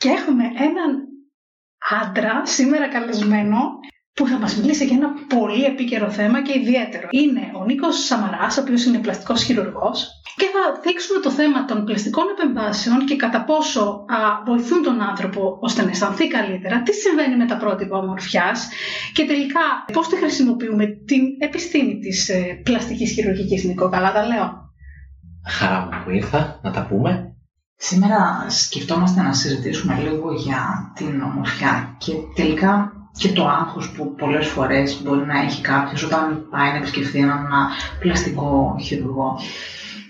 Και έχουμε έναν άντρα σήμερα καλεσμένο που θα μας μιλήσει για ένα πολύ επίκαιρο θέμα και ιδιαίτερο. Είναι ο Νίκος Σαμαράς, ο οποίος είναι πλαστικός χειρουργός και θα δείξουμε το θέμα των πλαστικών επεμβάσεων και κατά πόσο α, βοηθούν τον άνθρωπο ώστε να αισθανθεί καλύτερα, τι συμβαίνει με τα πρότυπα ομορφιάς και τελικά πώς τη χρησιμοποιούμε την επιστήμη της ε, πλαστικής χειρουργικής, Νίκο. Καλά τα λέω; Χαρά μου που ήρθα να τα πούμε. Σήμερα σκεφτόμαστε να συζητήσουμε λίγο για την ομορφιά και τελικά και το άγχος που πολλές φορές μπορεί να έχει κάποιος όταν πάει να επισκεφθεί έναν πλαστικό χειρουργό.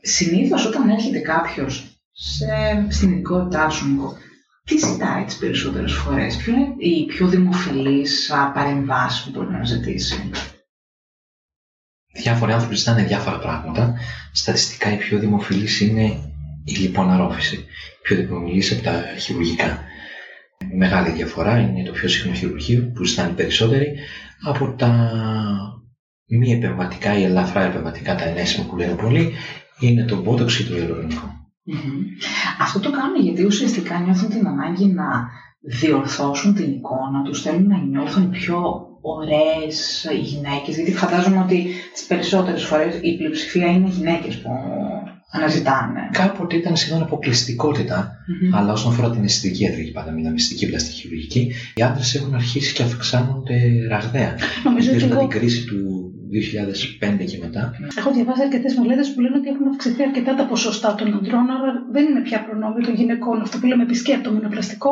Συνήθως όταν έρχεται κάποιος σε, στην ειδικότητά σου, τι ζητάει τις περισσότερες φορές, ποιο είναι η πιο δημοφιλής παρεμβάση που μπορεί να ζητήσει; Διάφοροι άνθρωποι ζητάνε διάφορα πράγματα. Στατιστικά η πιο δημοφιλής είναι η λιποναρρόφηση. Η πιο δημοφιλής από τα χειρουργικά. Μεγάλη διαφορά είναι το πιο συχνό χειρουργείο που ζητάνε περισσότεροι από τα μη επεμβατικά ή ελαφρά επεμβατικά, τα ενέσιμα που λένε πολύ, είναι το Botox ή το ιερογραφικό. Αυτό το κάνουν γιατί ουσιαστικά νιώθουν την ανάγκη να διορθώσουν την εικόνα τους, θέλουν να νιώθουν πιο ωραίες οι γυναίκες, γιατί φαντάζομαι ότι τις περισσότερες φορές η πλειοψηφία είναι γυναίκες που αναζητάνε. Κάποτε ήταν σχεδόν αποκλειστικότητα, mm-hmm. αλλά όσον αφορά την αισθητική ιατρική, πάντα μιλάμε αισθητική πλαστική χειρουργική, οι άντρες έχουν αρχίσει και αυξάνονται ραγδαία. Νομίζω ότι. Εγώ... την κρίση του 2005 και μετά; Έχω διαβάσει αρκετές μελέτες που λένε ότι έχουν αυξηθεί αρκετά τα ποσοστά των αντρών, άρα δεν είναι πια προνόμιο των γυναικών αυτό που λέμε επισκέπτομαι πλαστικό.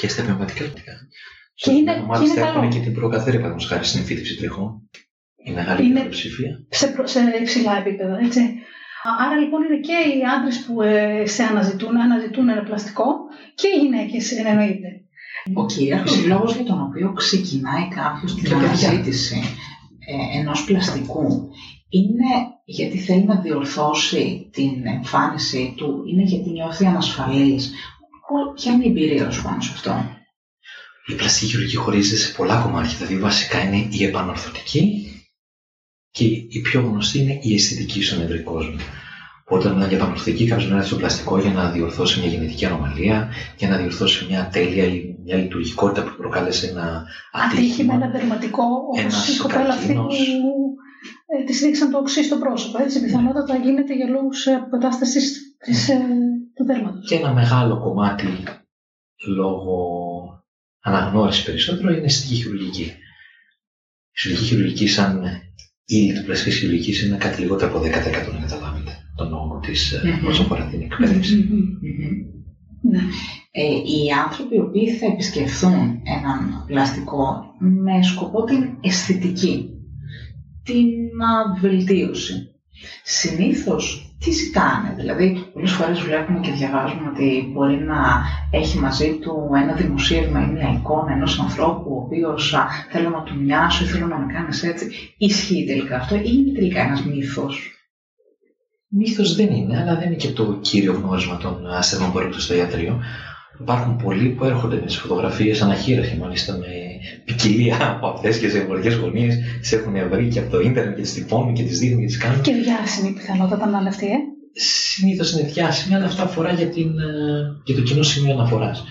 Και στα επεμβατικά Και είναι, μάλιστα και έχουν και την προκαθαίρεια, παραδείγματος χάρη στην εμφύτευση τριχών. Η μεγάλη είναι πλειοψηφία. Σε, σε υψηλά επίπεδα, έτσι. Άρα λοιπόν είναι και οι άντρες που ε, σε αναζητούν, αναζητούν ένα πλαστικό και οι γυναίκες εννοείται. Ο κυρίαρχος λόγος για τον οποίο ξεκινάει κάποιος την αναζήτηση ε, ενός πλαστικού είναι γιατί θέλει να διορθώσει την εμφάνιση του, είναι γιατί νιώθει ανασφαλής. Ποια είναι η εμπειρία σου πάνω σε αυτό; Η πλαστική χειρουργική χωρίζεται σε πολλά κομμάτια. Δηλαδή, βασικά είναι η επανορθωτική, και η πιο γνωστή είναι η αισθητική στον ευρύ κόσμο. Όταν μιλάμε για επανορθωτική, κάποιος μιλάει στο πλαστικό για να διορθώσει μια γενετική ανομαλία, για να διορθώσει μια τέλεια ή μια λειτουργικότητα που προκάλεσε ένα ατύχημα. ένα δερματικό, όπως η κοπέλα αυτή που ε, τη ρίξαν το οξύ στο πρόσωπο. Έτσι, πιθανότατα γίνεται για λόγους αποκατάσταση ε, του δέρματος. Και ένα μεγάλο κομμάτι λόγω αναγνώρισης περισσότερο είναι αισθητική χειρουργική. Η αισθητική χειρουργική, σαν η του πλαστική χειρουργική είναι κάτι λιγότερο από 10% να καταλάβετε τον νόμο της mm-hmm. όσον αφορά την εκπαίδευσης. Ναι. Ε, οι άνθρωποι οι οποίοι θα επισκεφθούν έναν πλαστικό με σκοπό την αισθητική, την βελτίωση, συνήθως τι ζητάνε. Δηλαδή, πολλές φορές βλέπουμε και διαβάζουμε ότι μπορεί να έχει μαζί του ένα δημοσίευμα ή μια εικόνα ενός ανθρώπου, ο οποίος θέλω να του μοιάσω ή θέλω να με κάνεις έτσι. Ισχύει τελικά αυτό ή είναι τελικά ένας μύθος; Μύθος δεν είναι, αλλά δεν είναι και το κύριο γνώρισμα των ασθενών που έρχονται στο ιατρείο. Υπάρχουν πολλοί που έρχονται με τις φωτογραφίες αναχείραχοι, μάλιστα με ποικιλία από αυτές και σε εμπορικέ γωνίες. Τις έχουν βρει και από το ίντερνετ και τις τυπώνουν και τις δείχνουν και τις κάνουν. Και διάσημη πιθανότατα να είναι αυτή, ε; Συνήθως είναι διάσημη, αλλά αυτό αφορά για, την, ε, για το κοινό σημείο αναφοράς.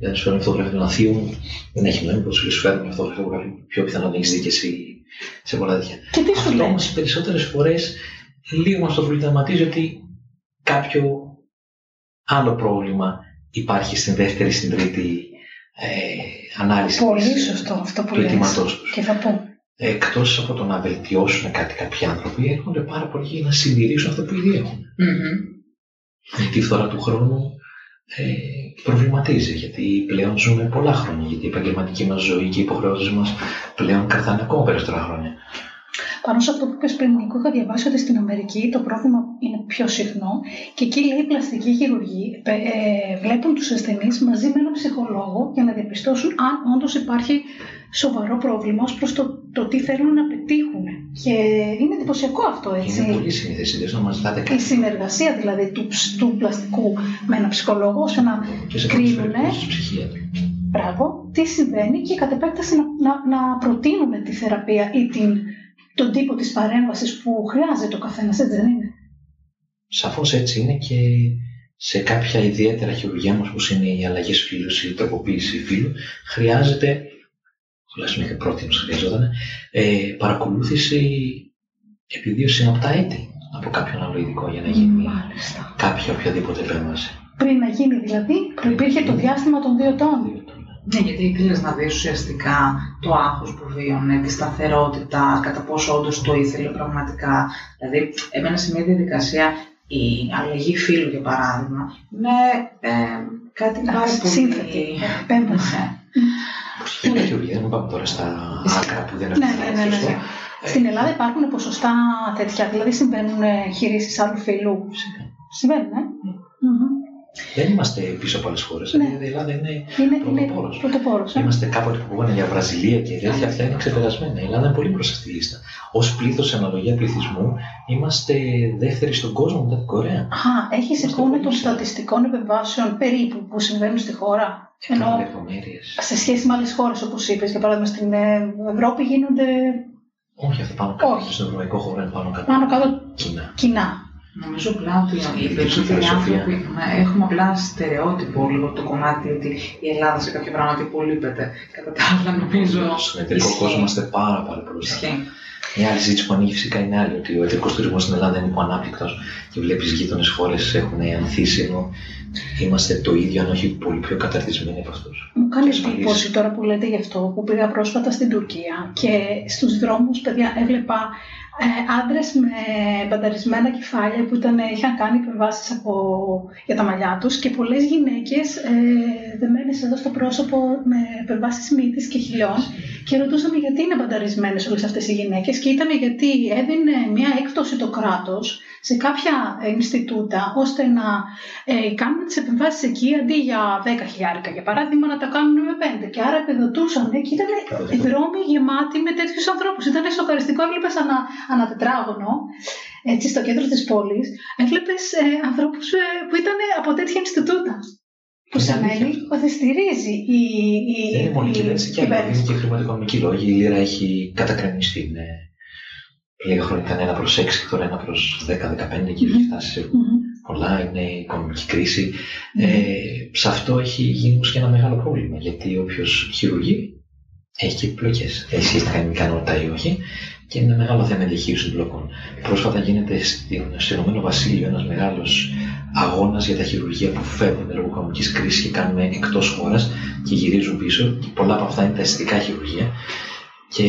Δεν σου φέρνει φωτογραφία των Αθήων, δεν έχει νόημα που σου φέρνει φωτογραφία που πιο πιθανό να έχεις δει και εσύ σε πολλά τέτοια. Και τι σου Αυτό όμως οι περισσότερες φορές λίγο μας το προβληματίζει ότι κάποιο άλλο πρόβλημα υπάρχει στην δεύτερη, στην τρίτη ε, ανάλυση Πολύ σωστό αυτό που του αιτήματός τους. Και θα πω. Εκτός από το να βελτιώσουν κάτι κάποιοι άνθρωποι, έρχονται πάρα πολύ για να συντηρήσουν αυτό που ήδη έχουν. Mm-hmm. Γιατί η φθορά του χρόνου ε, προβληματίζει, γιατί πλέον ζούμε πολλά χρόνια. Γιατί η επαγγελματική μας ζωή και οι υποχρεώσεις μας πλέον κρατάνε ακόμα περισσότερα χρόνια. Πάνω σε αυτό που είπες πριν, Νίκο, είχα διαβάσει ότι στην Αμερική το πρόβλημα είναι πιο συχνό και εκεί λέει οι πλαστικοί χειρουργοί ε, βλέπουν τους ασθενείς μαζί με έναν ψυχολόγο για να διαπιστώσουν αν όντως υπάρχει σοβαρό πρόβλημα ως προς το, το τι θέλουν να πετύχουν. Και είναι εντυπωσιακό αυτό, έτσι. Είναι πολύ συνηθισμένο να μας δάτε κάτι. Η συνεργασία δηλαδή του, του πλαστικού με έναν ψυχολόγο ώστε να κρίνουν. Μπράβο, τι συμβαίνει και κατ' επέκταση να, να, να προτείνουν τη θεραπεία ή την τον τύπο της παρέμβασης που χρειάζεται ο καθένας, έτσι δεν είναι; Σαφώς έτσι είναι και Σε κάποια ιδιαίτερα χειρουργία όμως, όπως είναι οι αλλαγές φύλου ή η τροποποίηση φύλου, χρειάζεται, τουλάχιστον μέχρι πρώτη χρειαζόταν, ε, παρακολούθηση επί δύο συνοπτά έτη από κάποιον άλλο ειδικό για να γίνει Μάλιστα. κάποια οποιαδήποτε επέμβαση. Πριν να γίνει δηλαδή, προϋπήρχε το διάστημα των δύο ετών. Ναι, γιατί ήθελε να δεις ουσιαστικά το άγχος που βίωνε, τη σταθερότητα, κατά πόσο όντως το ήθελε πραγματικά. Δηλαδή, έμενα σε μια διαδικασία η αλλαγή φύλου, για παράδειγμα, είναι ε, κάτι πάρα πολύ. Σύνθετη επέμβαση. Ναι. Και τα χειρουργία, δεν πάμε τώρα στα άκρα που δεν Ναι, έχουν ναι, ναι, ναι, ναι. Ε, Στην Ελλάδα υπάρχουν ποσοστά τέτοια, δηλαδή συμβαίνουν χειρήσεις άλλου φύλου. Συμβαίνουν, ε; Μμμ. Δεν είμαστε πίσω από άλλες χώρες. Ναι. Η Ελλάδα είναι Είναι, είναι πρωτοπόρος. πρωτοπόρος. ε. Είμαστε κάποτε που πήγανε για Βραζιλία και τέτοια, αυτά είναι ξεπερασμένα. Η Ελλάδα είναι πολύ μπροστά στη λίστα. Ω πλήθος, σε αναλογία πληθυσμού, είμαστε δεύτεροι στον κόσμο μετά την Κορέα. Α, έχεις Είμαστε εικόνα πολύ των ψηλά. στατιστικών επεμβάσεων περίπου που συμβαίνουν στη χώρα. Ενώ Κάνω λεπτομέρειες. σε σχέση με άλλες χώρες, όπως είπες, για παράδειγμα στην ε, Ευρώπη γίνονται Όχι, αυτό πάνω κάτω. Όχι. Στον ευρωπαϊκό χώρο είναι πάνω κάτω. πάνω κάτω Κοινά. κοινά. Νομίζω απλά ότι οι Η περισσότεροι φιλοσοφία. άνθρωποι ναι, έχουμε απλά στερεότυπο λίγο το κομμάτι ότι η Ελλάδα σε κάποια πράγματα υπολείπεται. Κατά τα άλλα, νομίζω. Στον εταιρικό ισχύει. κόσμος είμαστε πάρα πολύ μπροστά. Ισχύει. Μια άλλη συζήτηση που ανοίγει φυσικά είναι άλλη, ότι ο εταιρικό τουρισμός στην Ελλάδα είναι υποανάπτυκτος και βλέπεις γείτονες χώρες έχουν ανθίσει ενώ είμαστε το ίδιο, αν όχι πολύ πιο καταρτισμένοι από αυτούς. Μου κάνει Ασφαλής. εντύπωση τώρα που λέτε γι' αυτό που πήγα πρόσφατα στην Τουρκία και στους δρόμους, παιδιά, έβλεπα ε, άντρες με μπανταρισμένα κεφάλια που ήταν, είχαν κάνει επεμβάσεις από, για τα μαλλιά τους και πολλές γυναίκες ε, δεμένες εδώ στο πρόσωπο με επεμβάσεις μύτης και χιλιών και ρωτούσαμε γιατί είναι μπανταρισμένες όλες αυτές οι γυναίκες και ήταν γιατί έδινε μια έκπτωση το κράτος σε κάποια Ινστιτούτα ώστε να ε, κάνουν τις επεμβάσεις εκεί αντί για 10 χιλιάρικα για παράδειγμα να τα κάνουν με 5 και άρα επιδοτούσαν και ήταν οι δρόμοι γεμάτοι με τέτοιους ανθρώπους. Ήταν σοκαριστικό έβλεπες ανα, ανά τετράγωνο έτσι στο κέντρο της πόλης έβλεπες ε, ανθρώπους ε, που ήταν από τέτοια Ινστιτούτα που Είναι σημαίνει αλήθεια αυτό. ότι στηρίζει η, η, Δεν είναι μόνο η κυβέρνηση και άλλα, κυβέρνηση. είναι και χρηματοοικονομικοί λόγοι. Η λίρα έχει κατακρεμιστεί. Είναι... Λίγα χρόνια ήταν ένα προς 6 και τώρα ένα προς 10-15 και έχει Μμμ. φτάσει σε Μμμ. πολλά. Είναι οικονομική κρίση. Μμμ. Ε, σε αυτό έχει γίνει όμως και ένα μεγάλο πρόβλημα. Γιατί όποιος χειρουργεί έχει και επιπλοκές. Έχει σχέση να κάνει με ικανότητα ή όχι. Και είναι ένα μεγάλο θέμα διαχείριση των πλοκών. Πρόσφατα γίνεται στην, στο Ηνωμένο Βασίλειο ένας μεγάλος αγώνας για τα χειρουργεία που φεύγουν λόγω οικονομικής κρίσης και κάνουν εκτός χώρας και γυρίζουν πίσω. Και πολλά από αυτά είναι τα αισθητικά χειρουργεία. Και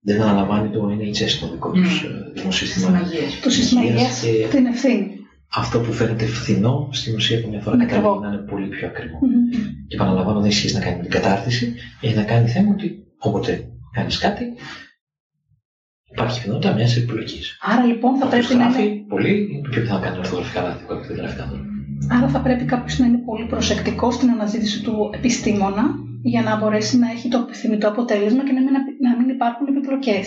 δεν αναλαμβάνει το NHS, το δικό τους Mm. δημοσίστημα Συναγίες. Το σύστημα υγείας, και την ευθύνη. αυτό που φαίνεται φθηνό, στην ουσία καμιά φορά Είναι καταλήγει ακριβό. να είναι πολύ πιο ακριβό. Μμμ. Και επαναλαμβάνω, δεν έχει σχέση να κάνει με την κατάρτιση, έχει να κάνει θέμα ότι όποτε κάνεις κάτι, υπάρχει πιθανότητα μιας επιλογής. Άρα λοιπόν θα πρέπει να είναι πολύ, είναι πιο πιθανό να κάνει ορθογραφικά λάθη από γραφικά λάθη. Άρα θα πρέπει κάποιος να είναι πολύ προσεκτικός στην αναζήτηση του επιστήμονα για να μπορέσει να έχει το επιθυμητό αποτέλεσμα και να μην, να μην υπάρχουν επιπλοκές.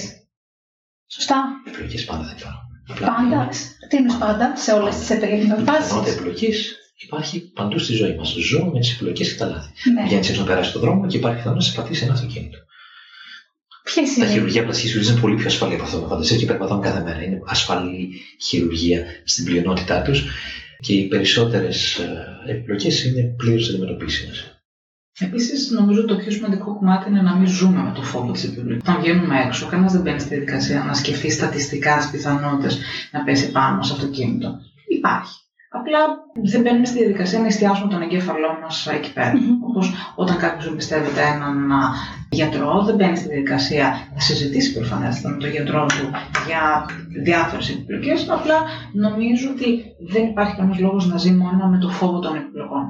Σωστά; Επιλογέ πάντα δεν υπάρχουν. Πάντα. Τι εννοείς πάντα; Σε όλες τις Η πιθανότητα επεμβάσει. επιλογής υπάρχει παντού στη ζωή μας. Ζούμε με τις επιλογέ και τα λάθη. Ναι. Βγαίνει έξω να περάσεις τον δρόμο και υπάρχει πιθανότητα να σε πατήσει ένα αυτοκίνητο. Ποιες Τα είναι; χειρουργία πλαστικής χειρουργίας είναι πολύ πιο ασφαλή από αυτό που φανταστείτε και περπατάμε κάθε μέρα. Είναι ασφαλή χειρουργία στην πλειονότητά τους και οι περισσότερες επιλογέ είναι πλήρως αντιμετωπίσιμες. Επίσης, νομίζω το πιο σημαντικό κομμάτι είναι να μην ζούμε με το φόβο της επιλογή. Όταν βγαίνουμε έξω, κανένας δεν μπαίνει στη διαδικασία να σκεφτεί στατιστικά τι πιθανότητες να πέσει πάνω μα αυτοκίνητο. Υπάρχει. Απλά δεν μπαίνουμε στη διαδικασία να εστιάσουμε τον εγκέφαλό μας εκεί πέρα. Μμμ. Όπως όταν κάποιος εμπιστεύεται έναν α, γιατρό, δεν μπαίνει στη διαδικασία να συζητήσει προφανέστατα με τον γιατρό του για διάφορες επιπλοκές. Απλά νομίζω ότι δεν υπάρχει κανένας λόγος να ζει μόνο με το φόβο των επιπλοκών.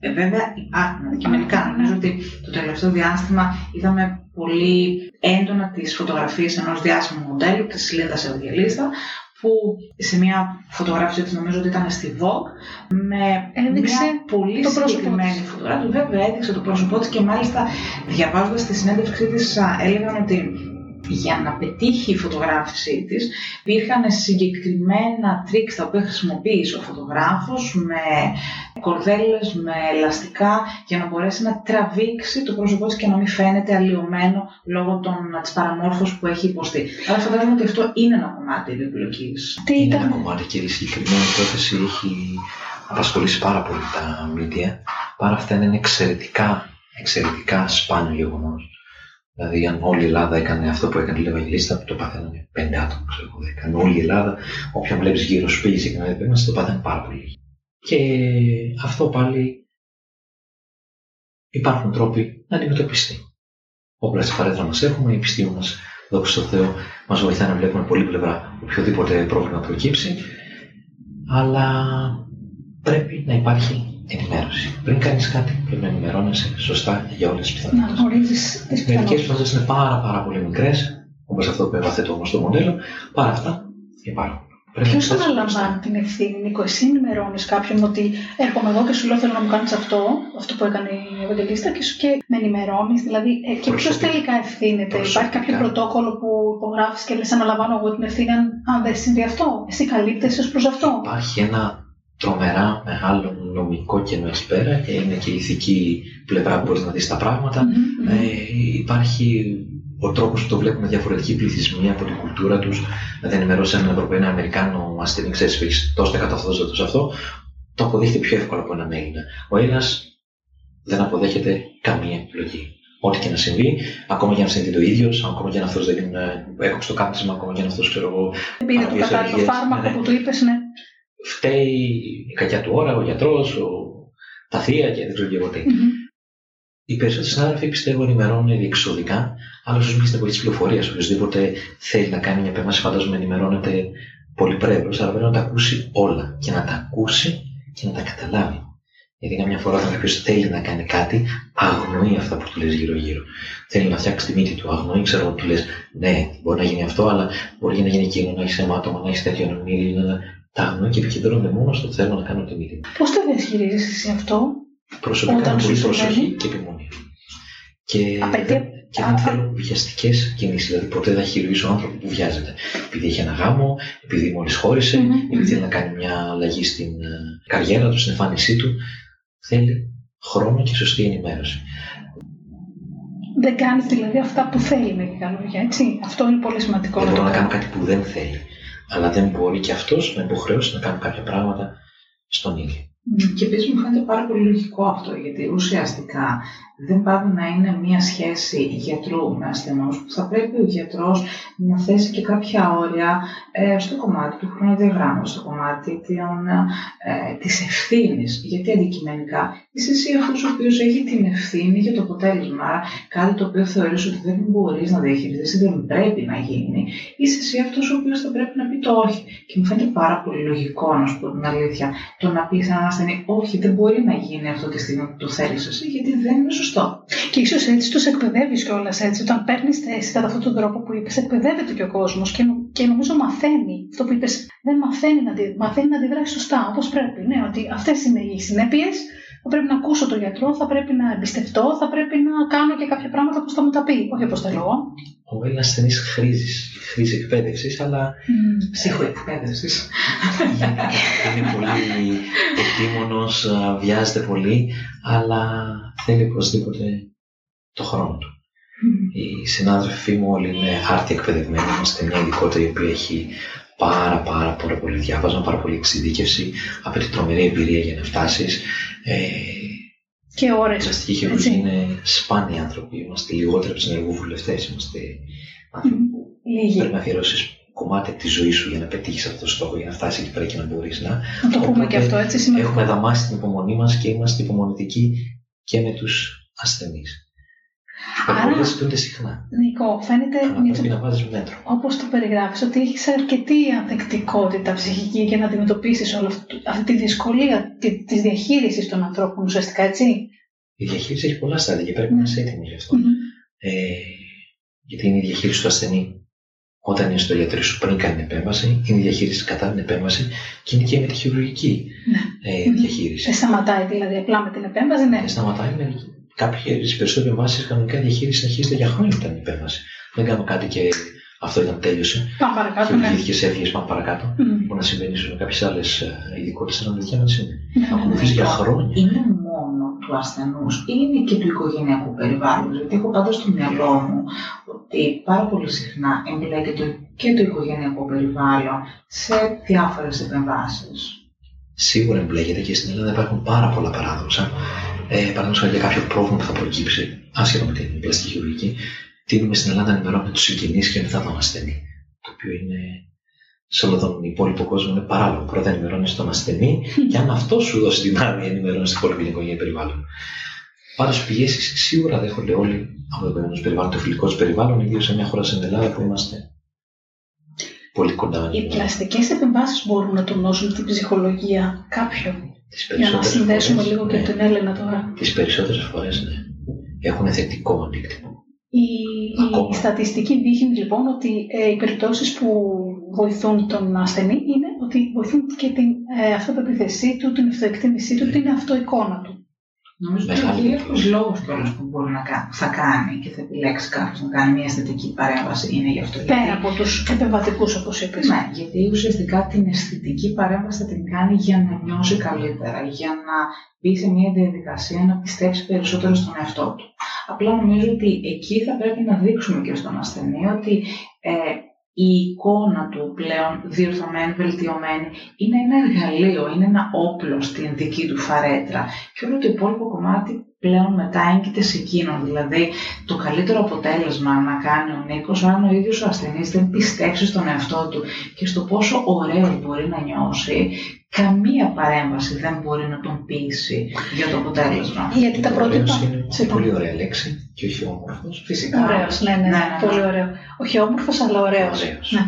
Ε, βέβαια υπάρχουν αντικειμενικά. Νομίζω ότι το τελευταίο διάστημα είδαμε πολύ έντονα τις φωτογραφίες ενός διάσημου μοντέλου, της Λίντα Ευαγγελίστα, που σε μια φωτογράφηση της νομίζω ότι ήταν στη Vogue, με Έδειξε μια πολύ το πρόσωπό συγκεκριμένη της. φωτογράφηση. Βέβαια έδειξε το πρόσωπό της και μάλιστα διαβάζοντας τη συνέντευξή της α, έλεγαν ότι για να πετύχει η φωτογράφησή της υπήρχαν συγκεκριμένα τρίξ τα οποία χρησιμοποίησε ο φωτογράφος με κορδέλες, με ελαστικά για να μπορέσει να τραβήξει το πρόσωπό της και να μην φαίνεται αλλοιωμένο λόγω των, της παραμόρφωσης που έχει υποστεί. Αλλά φαντάζομαι ότι αυτό είναι ένα κομμάτι της επιλογής. Τι είναι ένα κομμάτι και η συγκεκριμένη υπόθεση έχει απασχολήσει πάρα πολύ τα μίντια. Πάρα αυτά είναι εξαιρετικά, εξαιρετικά σπάνιο γεγονός. Δηλαδή, αν όλη η Ελλάδα έκανε αυτό που έκανε η Λεβαγγελίστα, το πάθαιναν πέντε άτομα, ξέρω εγώ, έκανε όλη η Ελλάδα, όποιον βλέπεις γύρω σου πήγες και να επέμβαση, το πάθαιναν πάρα πολύ. Και αυτό πάλι υπάρχουν τρόποι να αντιμετωπιστεί. Όπλα στη φαρέτρα μας έχουμε, η επιστήμη μα, δόξα τω Θεώ, μας βοηθάει να βλέπουμε πολύ πλευρά οποιοδήποτε πρόβλημα προκύψει, αλλά πρέπει να υπάρχει ενημέρωση. Πριν κάνεις κάτι, πρέπει να ενημερώνεσαι σωστά για όλες τις πιθανότητες. Να γνωρίζεις τις Μερικές πιθανότητες είναι πάρα, πάρα πολύ μικρές, όπως αυτό που έβαθε το όμω το μοντέλο. Παρά αυτά υπάρχουν. Ποιος αναλαμβάνει την ευθύνη, Νίκο, εσύ ενημερώνεις κάποιον ότι έρχομαι εγώ και σου λέω θέλω να μου κάνεις αυτό, αυτό που έκανε η Ευαγγελίστα και σου και με ενημερώνεις. Δηλαδή, ε, και ποιος τελικά ευθύνεται, Υπάρχει κάποιο πρωτόκολλο που υπογράφεις και λες αναλαμβάνω εγώ την ευθύνη αν, αν δεν συμβεί αυτό. Εσύ καλύπτεσαι ως προς αυτό. Υπάρχει ένα τρομερά μεγάλο νομικό κενό εκεί πέρα και είναι και η ηθική πλευρά που μπορείς να δεις τα πράγματα. Mm-hmm. Ε, υπάρχει ο τρόπος που το βλέπουν διαφορετικοί πληθυσμοί από την κουλτούρα τους. Να δεν ενημερώσει έναν Ευρωπαίο, έναν Αμερικάνο ασθενή, ξέρεις, έχει τόσο εκατό αυτό, το αποδέχεται πιο εύκολα από έναν Έλληνα. Ο Έλληνας δεν αποδέχεται καμία επιλογή. Ό,τι και να συμβεί, ακόμα και να συμβεί το ίδιος, ακόμα και αν αυτός δεν έκοψε το κάπνισμα, ακόμα και αν αυτός ξέρω εγώ. Πήρε το κατάλληλο φάρμακο ναι. που του είπες, ναι. Φταίει η κακιά του ώρα, ο γιατρός, τα θεία και δεν ξέρω και εγώ τι. Mm-hmm. Οι περισσότεροι συνάδελφοι πιστεύω ενημερώνουν διεξοδικά, αλλά ίσω μην στην εποχή της πληροφορίας. Οποιοδήποτε θέλει να κάνει μια επέμβαση, φαντάζομαι ενημερώνεται πολύ πρέπει, αλλά πρέπει να τα ακούσει όλα και να τα ακούσει και να τα καταλάβει. Γιατί καμιά φορά όταν κάποιος θέλει να κάνει κάτι, αγνοεί αυτά που του λες γύρω-γύρω. Θέλει να φτιάξει τη μύτη του, αγνοεί, ξέρω ότι του λες, ναι, μπορεί να γίνει αυτό, αλλά μπορεί να γίνει εκείνο, να έχεις αίματο, να έχεις τέτοιο να τα αγνοεί και επικεντρώνονται μόνο στο θέλω να κάνω τη μύτη. Πώς το διαχειρίζεσαι αυτό, Προσωπικά πολύ προσοχή και επιμονή. Και, Απαιτεί... και δεν θέλω βιαστικές κινήσεις. Δηλαδή, ποτέ δεν χειρουργήσω άνθρωπο που βιάζεται. Επειδή έχει ένα γάμο, επειδή μόλις χώρισε, mm-hmm. επειδή θέλει να κάνει μια αλλαγή στην ε, καριέρα του, στην εμφάνισή του. Θέλει χρόνο και σωστή ενημέρωση. Δεν κάνει δηλαδή αυτά που θέλει με λίγα λόγια, έτσι. Αυτό είναι πολύ σημαντικό. Δεν μπορεί να κάνει κάτι που δεν θέλει. Αλλά δεν μπορεί και αυτός να υποχρεώσει να κάνει κάποια πράγματα στον ίδιο. Και επίσης μου φαίνεται πάρα πολύ λογικό αυτό, γιατί ουσιαστικά δεν πάει να είναι μια σχέση γιατρού με ασθενούς, που θα πρέπει ο γιατρός να θέσει και κάποια όρια ε, στο κομμάτι του χρονοδιαγράμματος, στο κομμάτι ε, της ευθύνης. Γιατί αντικειμενικά είσαι εσύ αυτός ο οποίος έχει την ευθύνη για το αποτέλεσμα. Άρα, κάτι το οποίο θεωρείς ότι δεν μπορείς να διαχειριστείς ή δεν πρέπει να γίνει, είσαι εσύ αυτός ο οποίος θα πρέπει να πει το όχι. Και μου φαίνεται πάρα πολύ λογικό, να σου πω την αλήθεια, το να πεις σε έναν ασθενή, Όχι, δεν μπορεί να γίνει αυτό τη στιγμή που το θέλεις εσύ, γιατί δεν είναι σωστό. Και ίσως έτσι τους εκπαιδεύεις κιόλας έτσι. Όταν παίρνεις θέση κατά αυτόν τον τρόπο που είπες, εκπαιδεύεται και ο κόσμος και, και νομίζω μαθαίνει. Αυτό που είπες, δεν μαθαίνει να, μαθαίνει να αντιδράσει σωστά όπως πρέπει. Ναι, ότι αυτές είναι οι συνέπειες. Θα πρέπει να ακούσω τον γιατρό, θα πρέπει να εμπιστευτώ, θα πρέπει να κάνω και κάποια πράγματα που θα μου τα πει. Όχι όπως θέλω εγώ. Ο Έλληνα ασθενής χρήζει, χρήζει εκπαίδευσης, αλλά. Mm. Ψυχοεκπαίδευση. είναι πολύ επίμονος, βιάζεται πολύ, αλλά θέλει οπωσδήποτε το χρόνο του. Οι συνάδελφοί μου όλοι είναι άρτια εκπαιδευμένοι. Είμαστε μια ειδικότητα η οποία έχει πάρα πάρα πάρα πολύ διάβασμα, πάρα πολύ εξειδίκευση, απαιτεί τρομερή εμπειρία για να φτάσεις. Ε, και ώρες. Οι πλαστικοί χειρουργοί είναι σπάνιοι άνθρωποι. Είμαστε λιγότερο από του ενεργού βουλευτέ. Είμαστε άνθρωποι που πρέπει να αφιερώσεις κομμάτι της ζωής σου για να πετύχεις αυτό το στόχο, για να φτάσεις εκεί πέρα και να μπορείς να. Να το πούμε και αυτό έτσι σημαίνει. Έχουμε δαμάσει την υπομονή μας και είμαστε υπομονητικοί και με τους ασθενείς. Άρα, ζητούνται συχνά. Νικό, φαίνεται. πρέπει να βάζεις μέτρο. Όπως το περιγράφεις, ότι έχεις αρκετή ανθεκτικότητα ψυχική για να αντιμετωπίσεις όλη αυτή τη δυσκολία της διαχείρισης των ανθρώπων ουσιαστικά, έτσι; Η διαχείριση έχει πολλά στάδια και πρέπει να είσαι έτοιμη γι' αυτό. Ε, γιατί είναι η διαχείριση του ασθενή όταν είναι στο γιατρό σου πριν κάνει την επέμβαση, είναι η διαχείριση κατά την επέμβαση και είναι και με τη χειρουργική ναι. ε, διαχείριση. Δεν σταματάει δηλαδή απλά με την επέμβαση, ναι. Δεν σταματάει με κάποιε περισσότερες εμβάσει κανονικά διαχείριση συνεχίζεται για χρόνια μετά την επέμβαση. Δεν κάνω κάτι και αυτό ήταν τέλειωσε. Πάμε παρακάτω. Ναι. Χειρουργήθηκε, έφυγε, πάμε παρακάτω. Μμμ. Μπορεί να συμβαίνει σε κάποιες άλλες ειδικότητες, αλλά με δικιά δεν συμβαίνει. Ναι, ναι, ναι. Ακολουθεί για χρόνια. Είναι μόνο του ασθενούς ή είναι και του οικογενειακού περιβάλλοντος; Γιατί έχω πάντα στο μυαλό μου ότι πάρα πολύ συχνά εμπλέκεται και το οικογενειακό περιβάλλον σε διάφορες επεμβάσεις. Σίγουρα εμπλέκεται και στην Ελλάδα υπάρχουν πάρα πολλά παράδοξα. Ε, Παραδείγματος χάρη για κάποιο πρόβλημα που θα προκύψει, άσχετα με την πλαστική χειρουργική, τείνουμε στην Ελλάδα να ενημερώνουμε τους συγγενείς και μετά τον ασθενή. Το οποίο είναι σε όλο τον υπόλοιπο κόσμο είναι παράλογο. Πρώτα ενημερώνεις τον ασθενή και αν αυτό σου δώσει την άδεια, ενημερώνεις την υπόλοιπη οικογένεια περιβάλλον. Πάντως πιέσει σίγουρα δέχονται όλοι από το παιδικό περιβάλλον, το φιλικό του περιβάλλον, ιδίως σε μια χώρα σαν την Ελλάδα που είμαστε πολύ κοντά. Οι πλαστικές επεμβάσεις μπορούν να τονώσουν την ψυχολογία κάποιου. Τις Για να περισσότερες συνδέσουμε φορές, λίγο και ναι. την Έλενα τώρα. Τις περισσότερες φορές ναι. έχουν θετικό αντίκτυπο. Η, Ακόμα. η στατιστική δείχνει λοιπόν ότι ε, οι περιπτώσεις που βοηθούν τον ασθενή είναι ότι βοηθούν και την ε, αυτοπεποίθησή του, την αυτοεκτίμησή του, την αυτοεικόνα του. Νομίζω ότι Μεγάλη ο κυρίαρχο διαφορά. λόγο κιόλας που μπορεί να κάνει, θα κάνει και θα επιλέξεις κάποιο να κάνει μια αισθητική παρέμβαση είναι γι' αυτό. Πέρα από τους επεμβατικούς όπως είπες. Ναι, γιατί ουσιαστικά την αισθητική παρέμβαση θα την κάνει για να νιώσει καλύτερα, για να μπει σε μια διαδικασία να πιστέψει περισσότερο στον εαυτό του. Απλά νομίζω ότι εκεί θα πρέπει να δείξουμε και στον ασθενή ότι ε, η εικόνα του πλέον διορθωμένη, βελτιωμένη, είναι ένα εργαλείο, είναι ένα όπλο στην δική του φαρέτρα. Και όλο το υπόλοιπο κομμάτι πλέον μετά έγκυται σε εκείνον. Δηλαδή, το καλύτερο αποτέλεσμα να κάνει ο Νίκος, αν ο ίδιος ο ασθενής δεν πιστέψει στον εαυτό του και στο πόσο ωραίο μπορεί να νιώσει, καμία παρέμβαση δεν μπορεί να τον πείσει για το αποτέλεσμα. Γιατί τα πρότυπα... Ωραίος είναι μια Συγγνώμη. πολύ ωραία λέξη και όχι όμορφος. Φυσικά. Ωραίος, ναι, ναι, Ναι, ναι, ναι. πολύ ωραίο. Όχι όμορφος, αλλά ωραίος. Ωραίος. Ναι.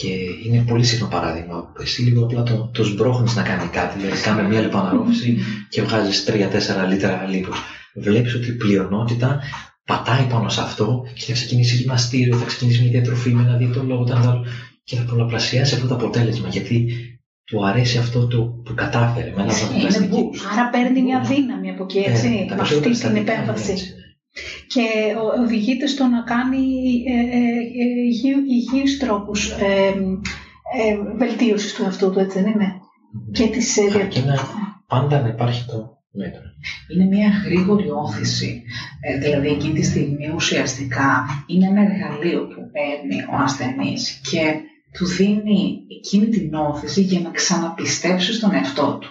Και είναι πολύ συχνό παράδειγμα. Εσύ λίγο απλά το, το σμπρώχνεις να κάνει κάτι. Δηλαδή, κάνε μια λιπαναρρόφηση και βγάζεις 3-4 λίτρα λίπος. Βλέπεις ότι η πλειονότητα πατάει πάνω σε αυτό και θα ξεκινήσει γυμναστήριο, θα ξεκινήσει μια διατροφή με ένα διαιτολόγο, το άλλο, και θα πολλαπλασιάσει αυτό το αποτέλεσμα. Γιατί του αρέσει αυτό το που κατάφερε με ένα Ισχύει, είναι πλαστική. boost. Άρα παίρνει μια δύναμη από εκεί, έτσι, Ε, τα με αυτή περισσότερα την στατικά είναι επέμβαση. Έτσι. Και ο- οδηγείται στο να κάνει ε, ε, ε, υγιεί- υγιείς τρόπους ε, ε, βελτίωσης του εαυτού του, έτσι δεν είναι; Και της ε, δια- Αρκεί να πάντα να υπάρχει το μέτρο. είναι μια γρήγορη όθηση. Ε, δηλαδή εκείνη τη στιγμή ουσιαστικά είναι ένα εργαλείο που παίρνει ο ασθενής και του δίνει εκείνη την όθηση για να ξαναπιστέψει στον εαυτό του.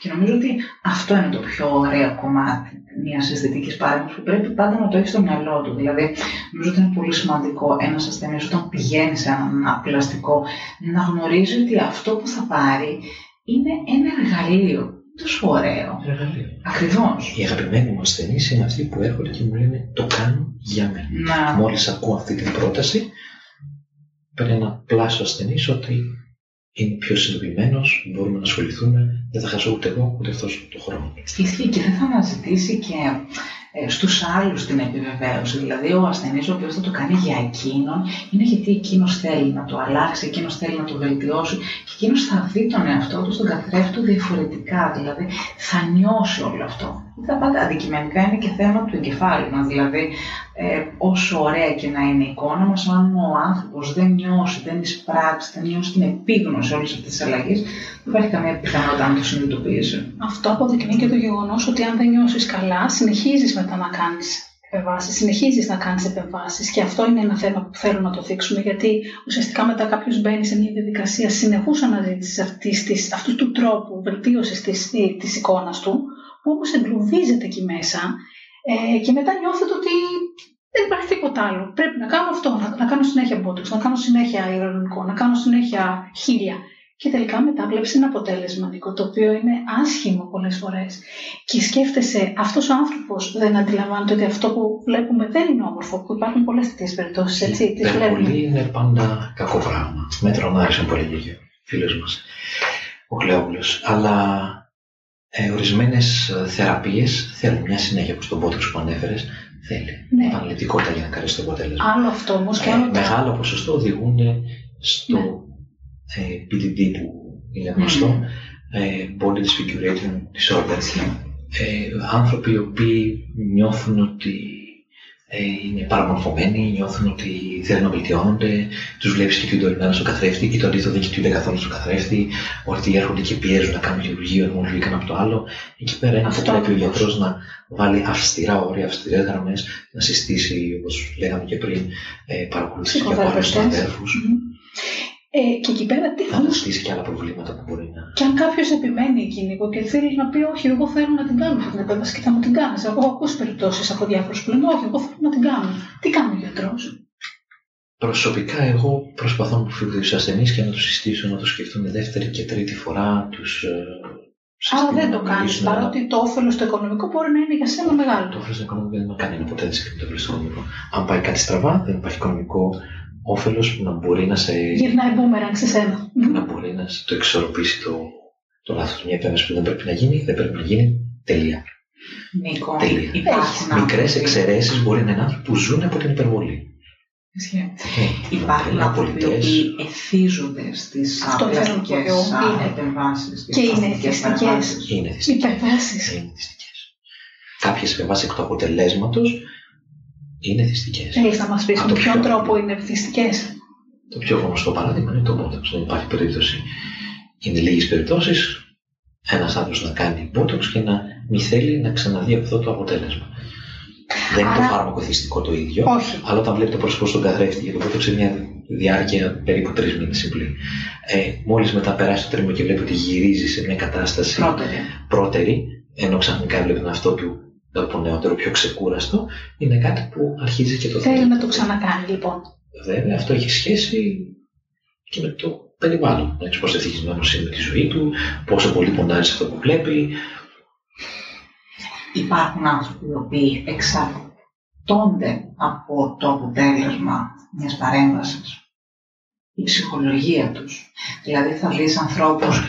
Και νομίζω ότι αυτό είναι το πιο ωραίο κομμάτι μιας αισθητικής παρέμβασης που πρέπει πάντα να το έχεις στο μυαλό του. Δηλαδή, νομίζω ότι είναι πολύ σημαντικό ένας ασθενής όταν πηγαίνει σε έναν πλαστικό να γνωρίζει ότι αυτό που θα πάρει είναι ένα εργαλείο. Τόσο ωραίο. Εργαλείο. Ακριβώς. Οι αγαπημένοι μου ασθενεί είναι αυτοί που έρχονται και μου λένε το κάνω για μένα. Να. Μόλις ακούω αυτή την πρόταση, παίρνει ένα πλάσιο ασθενή ότι είναι πιο συνειδητοποιημένος, μπορούμε να ασχοληθούμε, δεν θα χάσω ούτε εγώ ούτε αυτός το χρόνο. Ισχύει και δεν θα αναζητήσει και ε, στους άλλους την επιβεβαίωση. Δηλαδή ο ασθενής ο οποίος θα το κάνει για εκείνον είναι γιατί εκείνος θέλει να το αλλάξει, εκείνος θέλει να το βελτιώσει και εκείνος θα δει τον εαυτό του στον καθρέφτη του διαφορετικά. Δηλαδή θα νιώσει όλο αυτό. Τα πάντα αντικειμενικά είναι και θέμα του εγκεφάλου μας. Δηλαδή ε, όσο ωραία και να είναι η εικόνα μας, αν ο άνθρωπος δεν νιώσει, δεν εισπράξει, δεν νιώσει την επίγνωση όλες αυτές τις αλλαγές, δεν υπάρχει καμία πιθανότητα να το συνειδητοποιήσει. Αυτό αποδεικνύει και το γεγονός ότι αν δεν νιώσεις καλά, συνεχίζεις μετά να κάνεις επεμβάσεις, συνεχίζεις να κάνεις επεμβάσεις. Και αυτό είναι ένα θέμα που θέλω να το δείξουμε, γιατί ουσιαστικά μετά κάποιος μπαίνει σε μια διαδικασία συνεχούς αναζήτησης αυτού του τρόπου βελτίωσης της εικόνας του, που όμω εγκλωβίζεται εκεί μέσα ε, και μετά νιώθετε ότι δεν υπάρχει τίποτα άλλο. Πρέπει να κάνω αυτό, να, να κάνω συνέχεια botox, να κάνω συνέχεια ηρωνικό, να κάνω συνέχεια χίλια. Και τελικά μετά βλέπεις ένα αποτέλεσμα, Νίκο, το οποίο είναι άσχημο πολλές φορές. Και σκέφτεσαι, αυτός ο άνθρωπος δεν αντιλαμβάνεται ότι αυτό που βλέπουμε δεν είναι όμορφο, που υπάρχουν πολλές τέτοιες περιπτώσεις, έτσι. Η Τις βλέπουμε. υπερβολή είναι πάντα κακό πράγμα. Μέτρο να άρεσε πολύ και ο φίλος μας, ο Κλέοπουλος. Αλλά ε, ορισμένες ε, θεραπείες θέλουν μια συνέχεια που στον πότεξ που ανέφερες θέλει. Ναι. Επαναληπτικότητα για να κάνει το αποτέλεσμα. Άλλο αυτό όμως και Ε, άλλο τα- μεγάλο ποσοστό οδηγούν στο Ναι. ε, PDD που είναι γνωστό, ε, Body Disfiguration Disorder. Ε, άνθρωποι οι οποίοι νιώθουν ότι ε, είναι παραμορφωμένοι, νιώθουν ότι θέλουν να βελτιώνονται, τους βλέπεις και κοιτούνται στον καθρέφτη, ή το αντίθετο δεν κοιτούνται καθόλου στον καθρέφτη, ότι έρχονται και πιέζουν να κάνουν χειρουργείο ενώ όλοι από το άλλο. Εκεί πέρα είναι που πρέπει ο γιατρός να βάλει αυστηρά όρια, αυστηρές γραμμές, να συστήσει, όπως λέγαμε και πριν, ε, παρακολουθήσει και από άλλου συναδέλφου. Ε, και εκεί πέρα τι θα αναστήσει και άλλα προβλήματα που μπορεί να. Και αν κάποιος επιμένει εκείνη και θέλεις να πει, Όχι, εγώ θέλω να την κάνω αυτή την επέμβαση και θα μου την κάνεις. Εγώ έχω ακούσει περιπτώσεις από διάφορους που λένε, Όχι, εγώ θέλω να την κάνω. Τι κάνει ο γιατρός; Προσωπικά, εγώ προσπαθώ να αποφύγω του ασθενείς και να τους συστήσω να το σκεφτούν δεύτερη και τρίτη φορά τους. Ε, Άρα δεν το κάνεις, παρότι το όφελος στο οικονομικό μπορεί να είναι για σένα μεγάλο. Το όφελος στο οικονομικό δεν κάνει ποτέ δεν το όφελος στο οικονομικό. Αν πάει κάτι στραβά, δεν υπάρχει οικονομικό όφελος που να μπορεί να σε. Γυρνάει μπούμεραν σε σένα. Να μπορεί να το εξορροπήσει το, το λάθος. Μια επέμβαση που δεν πρέπει να γίνει, δεν πρέπει να γίνει. Τελεία. Νίκο, Τελεία. Μικρές εξαιρέσεις μπορεί να είναι άνθρωποι που ζουν από την υπερβολή. Ε, Υπάρχουν άνθρωποι που εθίζονται στις πλαστικέ επεμβάσει. Και είναι εθιστικές. Είναι Υπερβάσεις. Κάποιες επεμβάσεις εκ του αποτελέσματος είναι θυστικές. Θέλει να μας πεις με ποιον τρόπο είναι θυστικές; Το πιο γνωστό παράδειγμα είναι το Botox. Δεν υπάρχει περίπτωση. Είναι λίγες περιπτώσεις ένας άνθρωπος να κάνει Botox και να μην θέλει να ξαναδεί αυτό το αποτέλεσμα. Δεν είναι το φάρμακο θυστικό το ίδιο. Όχι. Αλλά όταν βλέπει το πρόσωπο στον καθρέφτη για το Botox είναι μια διάρκεια περίπου τρεις μήνες συμπλή. Ε, Μόλις μετά περάσει το τρίμηνο και βλέπει ότι γυρίζει σε μια κατάσταση πρώτερη, πρώτερη ενώ ξαφνικά βλέπει τον αυτό του το νεότερο, πιο ξεκούραστο, είναι κάτι που αρχίζει και το θέλει. Θέλει να το ξανακάνει λοιπόν. Βέβαια, αυτό έχει σχέση και με το περιβάλλον. Έτσι, πώς ευτυχισμένος είναι με τη ζωή του, πόσο πολύ πονάει αυτό που βλέπει. Υπάρχουν άνθρωποι οι οποίοι εξαρτώνται από το αποτέλεσμα μιας παρέμβασης. Η ψυχολογία τους. Δηλαδή θα δεις ανθρώπους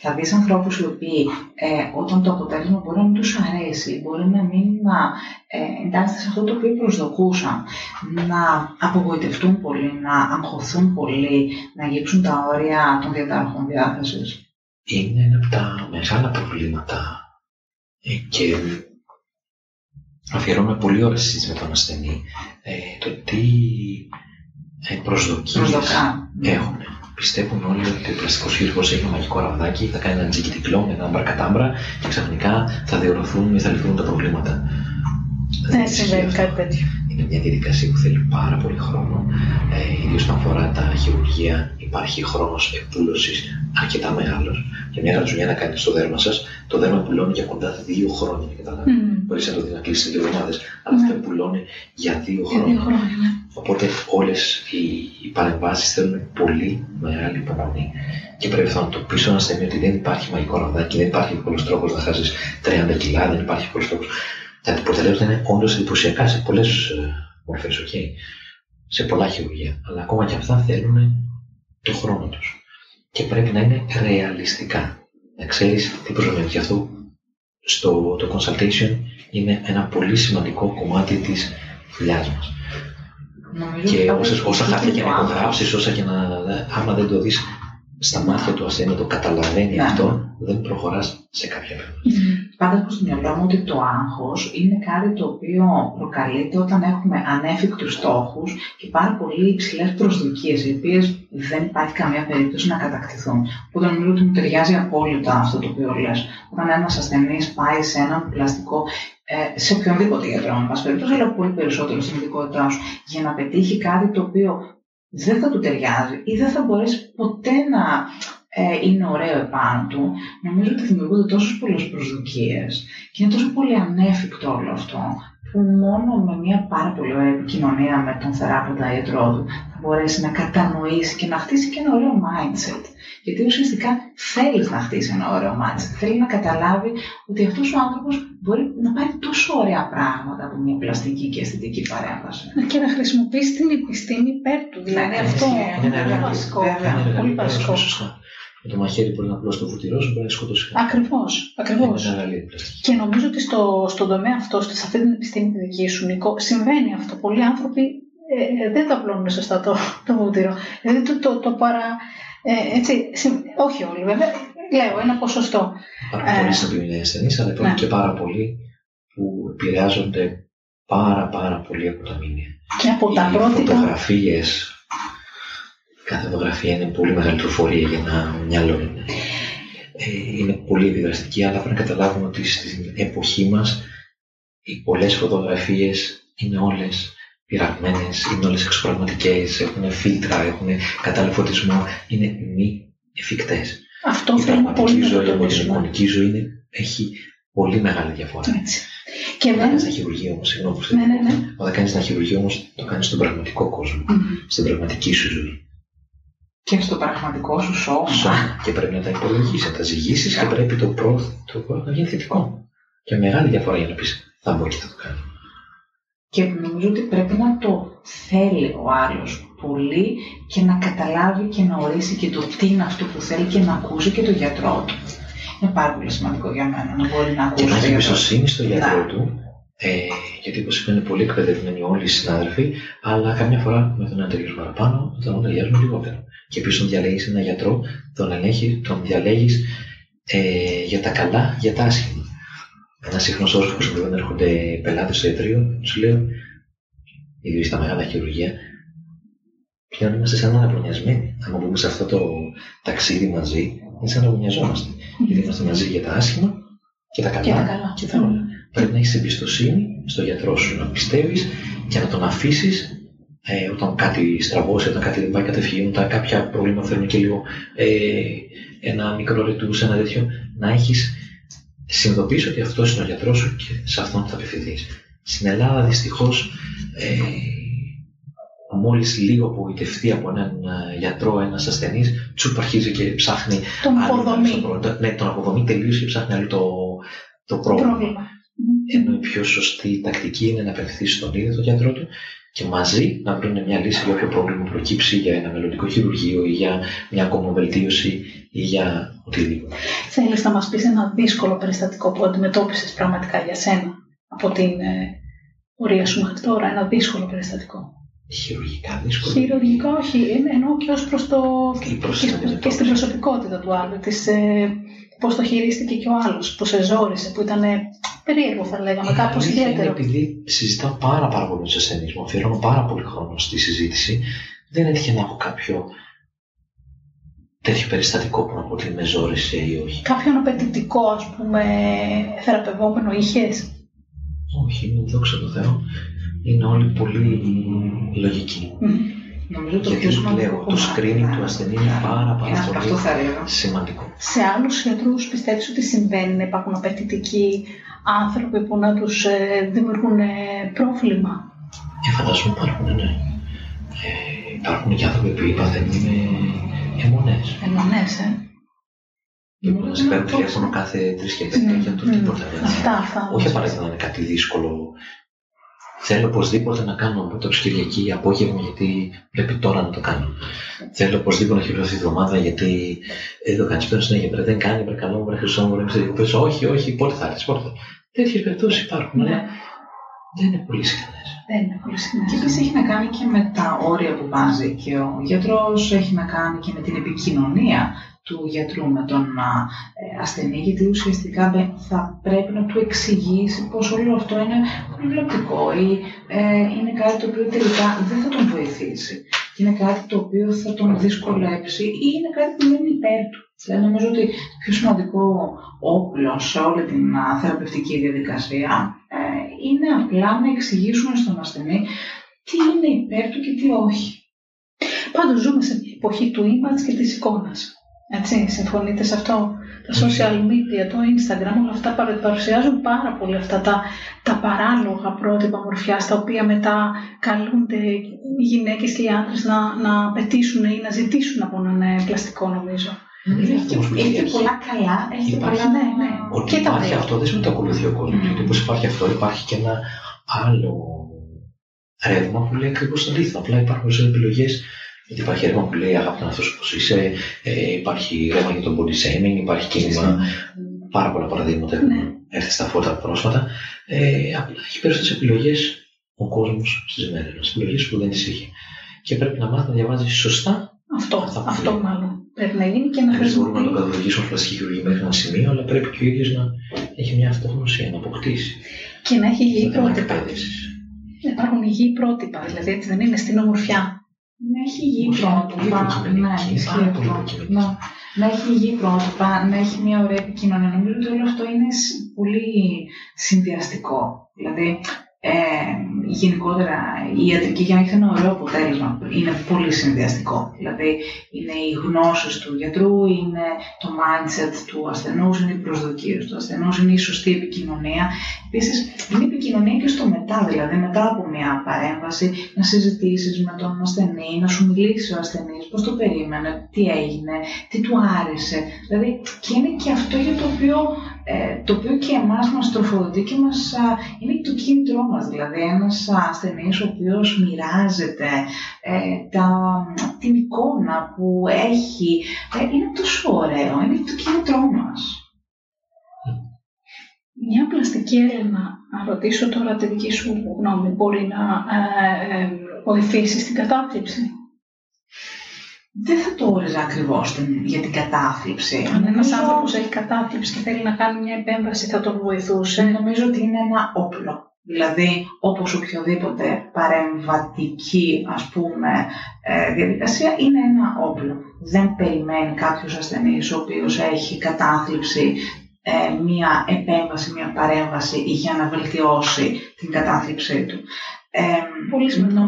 θα δεις ανθρώπους οι οποίοι ε, όταν το αποτέλεσμα μπορεί να μην τους αρέσει, μπορεί να μην να ε, εντάσσεται σε αυτό το οποίο προσδοκούσαν, να απογοητευτούν πολύ, να αγχωθούν πολύ, να γύψουν τα όρια των διατάρχων διάθεσης. Είναι ένα από τα μεγάλα προβλήματα ε, και αφιερώνουμε πολύ ώρα συζήτηση με τον ασθενή ε, το τι ε, προσδοκίες έχουν. Πιστεύουν όλοι ότι ο πλαστικός χειρουργός έχει ένα μαγικό ραβδάκι, θα κάνει ένα τζικιτικλό, ένα μπαρκατάμπρα και ξαφνικά θα διορθωθούν ή θα λυθούν τα προβλήματα. Δεν συμβαίνει κάτι τέτοιο. Είναι μια διαδικασία που θέλει πάρα πολύ χρόνο. Ε, Ιδίως όταν αφορά τα χειρουργία, υπάρχει χρόνος επούλωση αρκετά μεγάλος. Και μια ρατζουνιά να κάνει στο δέρμα σας, το δέρμα πουλώνει για κοντά δύο χρόνια. Καταλάβει. Mm. Μπορείς να το δει να κλείσει δύο εβδομάδες, αλλά αυτό πουλώνει για δύο χρόνια. Δύο χρόνια. Ναι. Οπότε όλες οι, οι παρεμβάσεις θέλουν πολύ μεγάλη υπομονή. Και πρέπει να το πείσω ένα ασθενή ότι δεν υπάρχει μαγικό ραβδάκι, δεν υπάρχει εύκολο τρόπος να χάσεις 30 κιλά, δεν υπάρχει εύκολο τρόπος. Τα αποτελέσματα είναι όντως εντυπωσιακά σε πολλές ε, μορφές, okay. σε πολλά χειρουργία. Αλλά ακόμα και αυτά θέλουν το χρόνο τους. Και πρέπει να είναι ρεαλιστικά. Να ξέρεις τι προσωπεύεις. Γι' αυτό στο το consultation είναι ένα πολύ σημαντικό κομμάτι της δουλειάς μα. Και όσα, όσα χάρτια και να υπογράψεις, όσα και να. άμα δεν το δεις στα μάτια του ασθενή, το καταλαβαίνει ναι. αυτό, δεν προχωράς σε κάποια περίπτωση. Πάντα έχω στο μυαλό μου ότι το άγχος είναι κάτι το οποίο προκαλείται όταν έχουμε ανέφικτους στόχους και πάρα πολύ υψηλές προσδοκίες, οι οποίες δεν υπάρχει καμία περίπτωση να κατακτηθούν. Οπότε νομίζω ότι μου ταιριάζει απόλυτα αυτό το οποίο λες. Όταν ένας ασθενής πάει σε έναν πλαστικό ε, σε οποιονδήποτε γιατρό, εν πάση περιπτώσει, αλλά πολύ περισσότερο στην ειδικότητά σου, για να πετύχει κάτι το οποίο δεν θα του ταιριάζει ή δεν θα μπορέσει ποτέ να ε, είναι ωραίο επάνω του, νομίζω ότι δημιουργούνται τόσε πολλέ προσδοκίε και είναι τόσο πολύ ανέφικτο όλο αυτό, που μόνο με μια πάρα πολύ ωραία επικοινωνία με τον θεράποντα ιατρό του θα μπορέσει να κατανοήσει και να χτίσει και ένα ωραίο mindset. Γιατί ουσιαστικά θέλει να χτίσει ένα ωραίο mindset. Θέλει να καταλάβει ότι αυτό ο άνθρωπο μπορεί να πάρει τόσο ωραία πράγματα από μια πλαστική και αισθητική παρέμβαση. Και να χρησιμοποιήσει την επιστήμη υπέρ του. Δηλαδή ναι, αυτό είναι πολύ βασικό. Πολύ βασικό με το μαχαίρι μπορεί να απλώσει το φουτυρό σου, μπορεί να σκοτώσει. Ακριβώς. Ακριβώς. Και νομίζω ότι στο, στον τομέα αυτό, σε αυτή την επιστήμη τη δική σου, Νικό, συμβαίνει αυτό. Πολλοί άνθρωποι ε, ε δεν τα απλώνουν σωστά το, το βούτυρο. Δηλαδή το, το, το παρα. Ε, έτσι, όχι όλοι βέβαια, λέω ένα ποσοστό. Υπάρχουν πολλοί ε, είναι ασθενείς, αλλά υπάρχουν ναι. και πάρα πολλοί που επηρεάζονται πάρα πάρα πολύ από τα μήνυα. Και από τα Οι πρότυπα. φωτογραφίες, κάθε φωτογραφία είναι πολύ μεγάλη τροφορία για ένα μυαλό. Είναι. Ε, είναι πολύ επιδραστική, αλλά πρέπει να καταλάβουμε ότι στην εποχή μας οι πολλές φωτογραφίες είναι όλες πειραγμένες, είναι όλες εξωπραγματικές, έχουν φίλτρα, έχουν κατάλληλο φωτισμό, είναι μη εφικτές. Αυτό η θέλουμε πολύ πραγματική να το ζωή από την τονίσουμε. εικονική ζωή είναι, έχει πολύ μεγάλη διαφορά. Έτσι. Και Όταν δεν... κάνεις ένα χειρουργείο όμως, συγγνώμη που σε Ναι, ναι, ναι. όταν κάνεις ένα χειρουργείο όμως, το κάνεις στον πραγματικό κόσμο, Μμμ. στην πραγματική σου ζωή. Και στο πραγματικό σου σώμα. Σώμα. Και πρέπει να τα υπολογίσεις, να τα ζυγίσεις και πρέπει το πρώτο το πρώτο να γίνει θετικό. Και μεγάλη διαφορά για να πεις θα μπω και θα το κάνω. Και νομίζω ότι πρέπει να το θέλει ο άλλος πολύ και να καταλάβει και να ορίσει και το τι είναι αυτό που θέλει και να ακούσει και το γιατρό του. Είναι πάρα πολύ σημαντικό για μένα να μπορεί να Και ακούσει να το έχει γιατρό του. εμπιστοσύνη στο γιατρό Ναι. του. Ε, γιατί όπως είπα είναι πολύ εκπαιδευμένοι όλοι οι συνάδελφοι, αλλά καμιά φορά με τον ένα ταιριάζουν παραπάνω, με τον άλλο ταιριάζουν λιγότερο. Και επίση τον διαλέγεις ένα γιατρό, τον ελέγχεις, τον διαλέγεις ε, για τα καλά, για τα άσχημα. Ένας συχνός όρο που χρησιμοποιούν όταν έρχονται πελάτες στο ιατρείο, τους λέω, ιδίω στα μεγάλα χειρουργεία, πλέον είμαστε σαν αναπονιασμένοι. Αν μπούμε σε αυτό το ταξίδι μαζί, είναι σαν να αγωνιαζόμαστε. Γιατί είμαστε μαζί για τα άσχημα και τα καλά. Και τα καλά. Και τα όλα. Πρέπει να έχεις εμπιστοσύνη στο γιατρό σου, να πιστεύεις και να τον αφήσεις ε, όταν κάτι στραβώσει, όταν κάτι δεν πάει κατευθείαν, όταν κάποια προβλήματα θέλουν και λίγο ε, ένα μικρό ρετούς, ένα τέτοιο, να έχεις συνειδητοποιήσει ότι αυτός είναι ο γιατρός σου και σε αυτόν θα απευθυνθείς. Στην Ελλάδα δυστυχώς, ε, μόλις λίγο απογοητευτεί από έναν ε, γιατρό, ένας ασθενής, τσουπ αρχίζει και ψάχνει Τον άλλο αποδομή. στο πρόβλημα. Ναι, τον αποδομεί τελείως και ψάχνει άλλο το, το πρόβλημα. Πρόβλημα. Ενώ η πιο σωστή τακτική είναι να απευθυνθείς στον ίδιο τον γιατρό του και μαζί να βρουν μια λύση για όποιο πρόβλημα προκύψει για ένα μελλοντικό χειρουργείο ή για μια ακόμα βελτίωση ή για οτιδήποτε. Θέλεις να μας πεις ένα δύσκολο περιστατικό που αντιμετώπισες πραγματικά για σένα από την ε, πορεία σου μέχρι τώρα, ένα δύσκολο περιστατικό; Χειρουργικά δύσκολο. Χειρουργικό όχι, είναι- εννοώ και ως προς το... Και προς και, την και αντιμετώπιση. στην προσωπικότητα του άλλου, της, ε, πώς το χειρίστηκε και ο άλλος, που σε ζόρισε, που ήταν ε, περίεργο θα λέγαμε, Η κάπως αλήθεια είναι ιδιαίτερο. επειδή συζητάω πάρα, πάρα πολύ με του ασθενεί μου, αφιερώνω πάρα πολύ χρόνο στη συζήτηση, δεν έτυχε να έχω κάποιο τέτοιο περιστατικό που να πω ότι με ζόρισε ή όχι. Κάποιον απαιτητικό, ας πούμε, θεραπευόμενο είχες; Όχι, είναι δόξα τω Θεώ. Είναι όλοι πολύ λογικοί. Μμ. Νομίζω το Γιατί πιο σου σημαντικό λέω, το κομμάτι, screening ναι. του ασθενή είναι πάρα πάρα Είναι πολύ Αυτό θα έλεγα. σημαντικό. Σε άλλους γιατρούς πιστεύεις ότι συμβαίνει να υπάρχουν απαιτητικοί άνθρωποι που να τους ε, δημιουργούν ε, πρόβλημα; Ε, φαντάζομαι υπάρχουν, ναι. Ε, υπάρχουν και άνθρωποι που παθαίνουν με αιμονές. Αιμονές, ε. Και που να σε παίρνουν τηλέφωνο κάθε τρεις και πέντε Μμ, για το μμ. τίποτα. δηλαδή. Αυτά, αυτά. Όχι απαραίτητα να είναι κάτι δύσκολο. Θέλω οπωσδήποτε να κάνω botox Κυριακή απόγευμα γιατί πρέπει τώρα να το κάνω. Θέλω οπωσδήποτε να χειρουργήσω τη βδομάδα γιατί δεν το κάνει πέρα συνέχεια. Πρέπει δεν κάνει, παρακαλώ, βρε χρυσό μου, βρε διακοπέ. Όχι, όχι, πότε θα έρθεις, πότε θα. Τέτοιες περιπτώσεις υπάρχουν, αλλά Ναι, δεν είναι πολύ συχνές. δεν είναι πολύ συχνές. Και επίσης έχει να κάνει και με τα όρια που βάζει και ο γιατρός, έχει να κάνει και με την επικοινωνία του γιατρού με τον α, ε, ασθενή, γιατί ουσιαστικά δεν- θα πρέπει να του εξηγήσει πως όλο αυτό είναι προβλεπτικό ή ε, είναι κάτι το οποίο τελικά δεν θα τον βοηθήσει. Και είναι κάτι το οποίο θα τον δυσκολέψει ή είναι κάτι που δεν είναι υπέρ του. Δηλαδή νομίζω ότι το πιο σημαντικό όπλος σε όλη την α, θεραπευτική διαδικασία ε, είναι απλά να εξηγήσουμε στον ασθενή τι είναι υπέρ του και τι όχι. Πάντως ζούμε σε μια εποχή του image και της εικόνας. Έτσι, συμφωνείτε σε αυτό; Τα social media, το Instagram, όλα αυτά παρα- παρουσιάζουν πάρα πολύ αυτά τα, τα παράλογα πρότυπα μορφιάς, τα οποία μετά καλούνται οι γυναίκες και οι άντρες να, να πετήσουν ή να ζητήσουν από έναν ε, πλαστικό νομίζω. Νομίζω έχει, Όμως, και- έχει και υπάρχει- πολλά καλά, έχει και υπάρχει- πολλά ναι, ναι. Ότι Και τα υπάρχει δύο. αυτό δεν σημαίνει ότι το ακολουθεί ο κόσμο. Μμμ. Γιατί όπως υπάρχει αυτό, υπάρχει και ένα άλλο ρεύμα που λέει ακριβώς το αντίθετο. Απλά υπάρχουν ορισμένε επιλογές. Γιατί υπάρχει ρεύμα που λέει αγάπη τον αυτό όπω είσαι, ε, υπάρχει ρεύμα για τον body shaming, υπάρχει κίνημα. Πάρα πολλά παραδείγματα έχουν Ναι. έρθει στα φώτα πρόσφατα. Ε, απλά έχει περισσότερες επιλογές ο κόσμος στι μέρε μα. Επιλογέ που δεν τις είχε. Και πρέπει να μάθει να διαβάζει σωστά. Αυτό, Αυτά που αυτό λέει. μάλλον πρέπει να γίνει και να Εμείς μπορούμε να το χρησιμοποιεί καθοδηγήσουμε ως πλαστική χειρουργία μέχρι ένα σημείο, αλλά πρέπει και ο ίδιος να έχει μια αυτογνωσία, να αποκτήσει. και να έχει υγιή Στο θέμα πρότυπα. εκπαίδευσης. Υπάρχουν υγιή πρότυπα, δηλαδή έτσι δεν είναι στην ομορφιά. Να έχει υγιή πρότυπα. Ναι, ισχύει αυτό. Ναι. Να έχει υγιή πρότυπα, να έχει μια ωραία επικοινωνία. Νομίζω ότι όλο αυτό είναι πολύ συνδυαστικό. Δηλαδή, ε, γενικότερα η ιατρική για να έχει ένα ωραίο αποτέλεσμα είναι πολύ συνδυαστικό. Δηλαδή είναι οι γνώσεις του γιατρού, είναι το mindset του ασθενούς, είναι οι προσδοκίες του ασθενούς, είναι η σωστή επικοινωνία. Επίσης είναι η επικοινωνία και στο μετά, δηλαδή μετά από μια παρέμβαση να συζητήσεις με τον ασθενή, να σου μιλήσει ο ασθενής πώς το περίμενε, τι έγινε, τι του άρεσε. Δηλαδή και είναι και αυτό για το οποίο ε, το οποίο και εμάς μας τροφοδοτεί και μας, είναι το κίνητρό μας. Δηλαδή ένας ασθενής ο οποίος μοιράζεται ε, τα, την εικόνα που έχει, ε, είναι τόσο ωραίο, είναι το κίνητρό μας. Μια πλαστική Έλενα, να ρωτήσω τώρα τη δική σου γνώμη, μπορεί να βοηθήσεις στην κατάθλιψη δεν θα το όριζα ακριβώς για την κατάθλιψη. Αν ένας άνθρωπος έχει κατάθλιψη και θέλει να κάνει μια επέμβαση, θα τον βοηθούσε. Νομίζω ότι είναι ένα όπλο. Δηλαδή, όπως οποιοδήποτε παρεμβατική, ας πούμε, ε, διαδικασία, είναι ένα όπλο. Δεν περιμένει κάποιος ασθενής ο οποίος έχει κατάθλιψη ε, μια επέμβαση, μια παρέμβαση για να βελτιώσει την κατάθλιψή του. Ε, Πολύ σημαντικό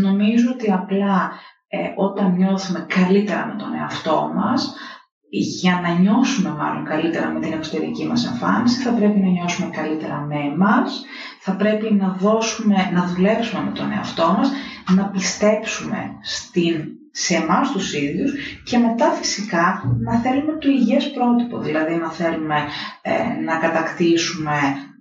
Νομίζω ότι απλά ε, όταν νιώθουμε καλύτερα με τον εαυτό μας, για να νιώσουμε μάλλον καλύτερα με την εξωτερική μας εμφάνιση, θα πρέπει να νιώσουμε καλύτερα με εμάς, θα πρέπει να δώσουμε, να δουλέψουμε με τον εαυτό μας, να πιστέψουμε στην, σε εμάς τους ίδιους και μετά φυσικά να θέλουμε το υγιές πρότυπο, δηλαδή να θέλουμε ε, να κατακτήσουμε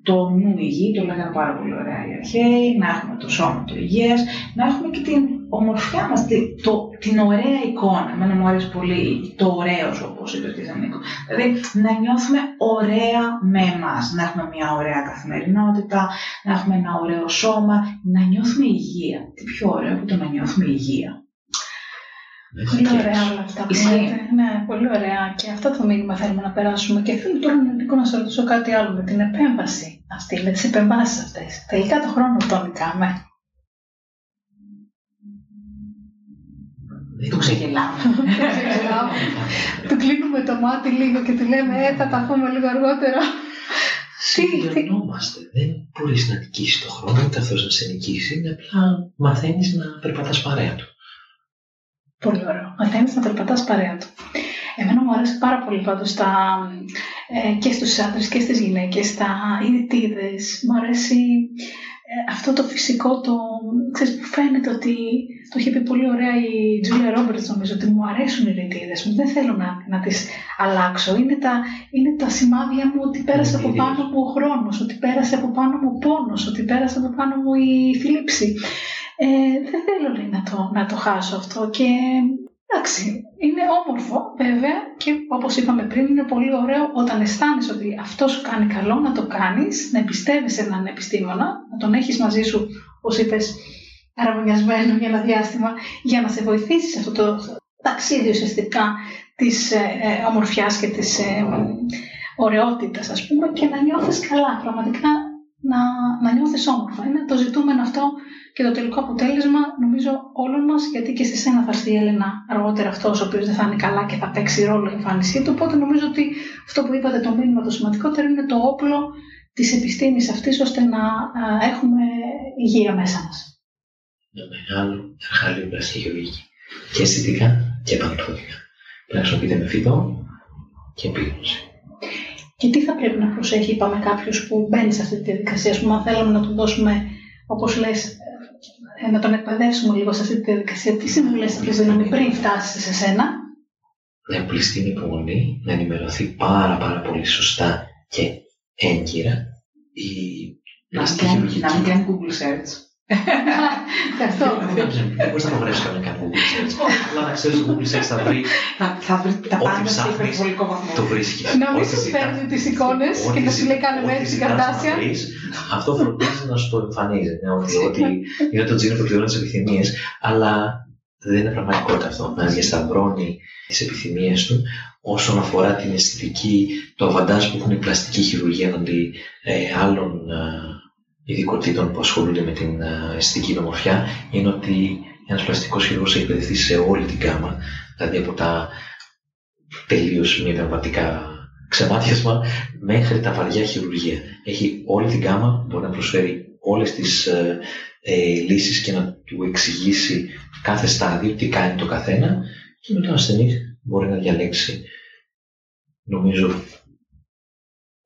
το νου υγιή, το λέγανε πάρα πολύ ωραία οι αρχαίοι, να έχουμε το σώμα το υγιές, να έχουμε και την ομορφιά μας, το, την ωραία εικόνα. Εμένα μου αρέσει πολύ το ωραίο, όπως είπε και Νίκο. Δηλαδή, να νιώθουμε ωραία με εμάς, να έχουμε μια ωραία καθημερινότητα, να έχουμε ένα ωραίο σώμα, να νιώθουμε υγεία. Τι πιο ωραίο από το να νιώθουμε υγεία. Πολύ ωραία όλα αυτά που λέτε. Ναι, πολύ ωραία. Και αυτό το μήνυμα θέλουμε να περάσουμε. Και θέλω τώρα Νίκο να σα ρωτήσω κάτι άλλο με την επέμβαση αυτή, με τις επεμβάσεις αυτές. Τελικά το χρόνο τον νικάμε. Δεν το ξεγελάμε. Του κλείνουμε το μάτι λίγο και του λέμε Ε, θα τα πούμε λίγο αργότερα. Συμπληρωνόμαστε. Δεν μπορείς να νικήσεις το χρόνο, ούτε αυτό να σε νικήσεις. Απλά μαθαίνεις να περπατάς παρέα του. Πολύ ωραίο. Μαθαίνει να περπατάς παρέα του. Εμένα μου αρέσει πάρα πολύ πάντως ε, και στους άντρες και στις γυναίκες, τα ειδητίδες. Μου αρέσει ε, αυτό το φυσικό, το, ξέρεις, που φαίνεται ότι, το είχε πει πολύ ωραία η Τζούλια Ρόμπερτς νομίζω, ότι μου αρέσουν οι ρητίδες μου, δεν θέλω να, να τις αλλάξω. Είναι τα, είναι τα σημάδια μου ότι πέρασε από πάνω μου ο χρόνος, ότι πέρασε από πάνω μου ο πόνος, ότι πέρασε από πάνω μου η θλίψη. Ε, δεν θέλω λέει, να, το, να το χάσω αυτό και εντάξει, είναι όμορφο βέβαια και όπως είπαμε πριν είναι πολύ ωραίο όταν αισθάνεσαι ότι αυτό σου κάνει καλό να το κάνεις, να εμπιστεύεσαι έναν επιστήμονα, να τον έχεις μαζί σου, όπως είπες, αραβωνιασμένο για ένα διάστημα, για να σε βοηθήσει σε αυτό το ταξίδι ουσιαστικά της ε, ε, ομορφιάς και της ε, ωραιότητας ας πούμε και να νιώθεις καλά, πραγματικά να, να νιώθεις όμορφα. Είναι το ζητούμενο αυτό και το τελικό αποτέλεσμα νομίζω όλων μας, γιατί και σε σένα θα έρθει η Έλενα αργότερα αυτός ο οποίος δεν θα είναι καλά και θα παίξει ρόλο η εμφάνισή του, οπότε νομίζω ότι αυτό που είπατε το μήνυμα το σημαντικότερο είναι το όπλο της επιστήμης αυτής ώστε να έχουμε υγεία μέσα μας. Ένα μεγάλο εργαλείο πλαστική χειρουργική. Και αισθητικά και επανορθωτικά. Πρέπει να χρησιμοποιείται με φυτό και επίγνωση. Και τι θα πρέπει να προσέχει, είπαμε, κάποιος που μπαίνει σε αυτή τη διαδικασία. Α πούμε, αν θέλουμε να του δώσουμε, όπως λες, ε, να τον εκπαιδεύσουμε λίγο σε αυτή τη διαδικασία, τι συμβουλές θα πει δίνουμε πριν φτάσει σε σένα; Να εμπληστεί την υπομονή, να ενημερωθεί πάρα πάρα πολύ σωστά και έγκυρα. Η... Να, να μην κάνει Google search. Αυτό. Δεν μπορείς να το βρεις κανένα Google Search. Αλλά να ξέρεις το Google Search θα βρει. Θα βρει τα πάντα σε υπερβολικό βαθμό. Το βρίσκεις. Να μην σου παίρνει τις εικόνες και να σου λέει κάνε με έτσι καρτάσια. Αυτό φροντίζεις να σου το εμφανίζει. Ότι είναι το τζίνο που πληρώνει τις επιθυμίες, αλλά δεν είναι πραγματικότητα αυτό. Να διασταυρώνει τις επιθυμίες του όσον αφορά την αισθητική, το αβαντάζ που έχουν η πλαστική χειρουργία εναντί ε, άλλων ειδικοτήτων που ασχολούνται με την ε, αισθητική ομορφιά είναι ότι ένας πλαστικός χειρουργός έχει εκπαιδευτεί σε όλη την γάμα, δηλαδή από τα τελείως μη επεμβατικά ξεμάτιασμα μέχρι τα βαριά χειρουργία. Έχει όλη την γάμα, μπορεί να προσφέρει όλες τις ε, ε, λύσεις και να του εξηγήσει κάθε στάδιο τι κάνει το καθένα και μετά ο ασθενής μπορεί να διαλέξει νομίζω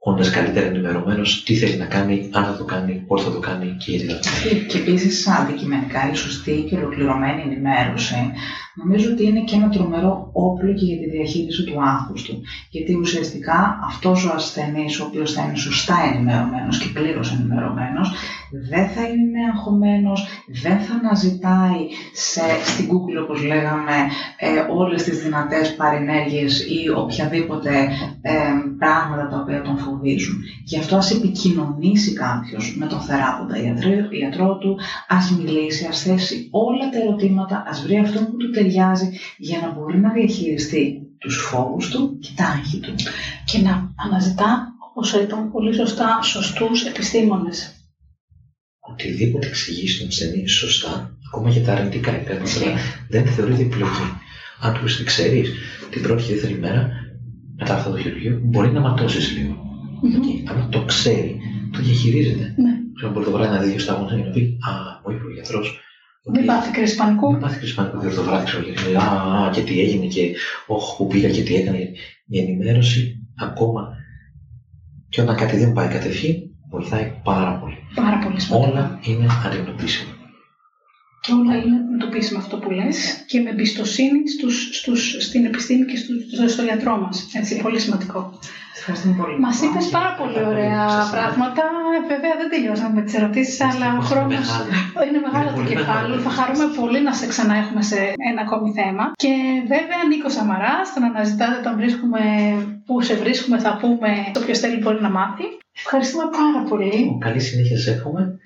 όντας καλύτερα ενημερωμένος τι θέλει να κάνει, αν θα το κάνει, πώς θα το κάνει και γιατί θα το κάνει. Και επίσης, αντικειμενικά, η σωστή και ολοκληρωμένη ενημέρωση νομίζω ότι είναι και ένα τρομερό όπλο και για τη διαχείριση του άγχου του. Γιατί ουσιαστικά αυτός ο ασθενής, ο οποίος θα είναι σωστά ενημερωμένος και πλήρως ενημερωμένος, δεν θα είναι αγχωμένος, δεν θα αναζητάει σε, στην Google, όπως λέγαμε, ε, όλες τις δυνατές παρενέργειες ή οποιαδήποτε ε, πράγματα τα οποία τον φοβίζουν. Γι' αυτό ας επικοινωνήσει κάποιος με τον θεράποντα ιατρό του, ας μιλήσει, ας θέσει όλα τα ερωτήματα, ας βρει αυτό που του ταιριάζει για να μπορεί να διαχειριστεί τους φόβους του και τα άγχη του. Και να αναζητά, όπως είπαμε πολύ σωστά, σωστούς επιστήμονες. Οτιδήποτε εξηγήσει τον ασθενή σωστά, ακόμα και τα αρνητικά υπέρβαση, δεν θεωρείται επιλογή. Αν του πει ξέρεις, την πρώτη και δεύτερη μέρα μετά αυτό το χειρουργείο μπορεί να ματώσεις λίγο. Mm-hmm. Αν το ξέρει, το διαχειρίζεται. Ναι. Ξέρω, μπορεί το βράδυ να δει δύο στάγματα και να πει Α, μου είπε ο γιατρός, μην πάθει κρίση πανικού. Μην πάθει κρίση πανικού, διότι το βράδυ ξέρω γιατί α, και τι έγινε και όχι που πήγα και τι έκανε. Η ενημέρωση ακόμα και όταν κάτι δεν πάει κατευθείαν βοηθάει πάρα πολύ. Πάρα πολύ σημαντικό. Όλα είναι αντιμετωπίσιμα. Και όλα είναι αντιμετωπίσιμα αυτό που λες και με εμπιστοσύνη στους, στους, στην επιστήμη και στους, στο γιατρό μας. Έτσι, πολύ σημαντικό. Ευχαριστούμε πολύ. Μας είπες πάρα πολύ ωραία πράγματα. Βέβαια δεν τελειώσαμε με τις ερωτήσεις, αλλά ο χρόνος είναι μεγάλο το κεφάλαιο. Θα χαρούμε πολύ να σε ξανά έχουμε σε ένα ακόμη θέμα. Και βέβαια Νίκο Σαμαρά, τον αναζητάτε, τον βρίσκουμε που σε βρίσκουμε, θα πούμε το ποιος θέλει μπορεί να μάθει. Ευχαριστούμε πάρα πολύ. Καλή συνέχεια σε εύχομαι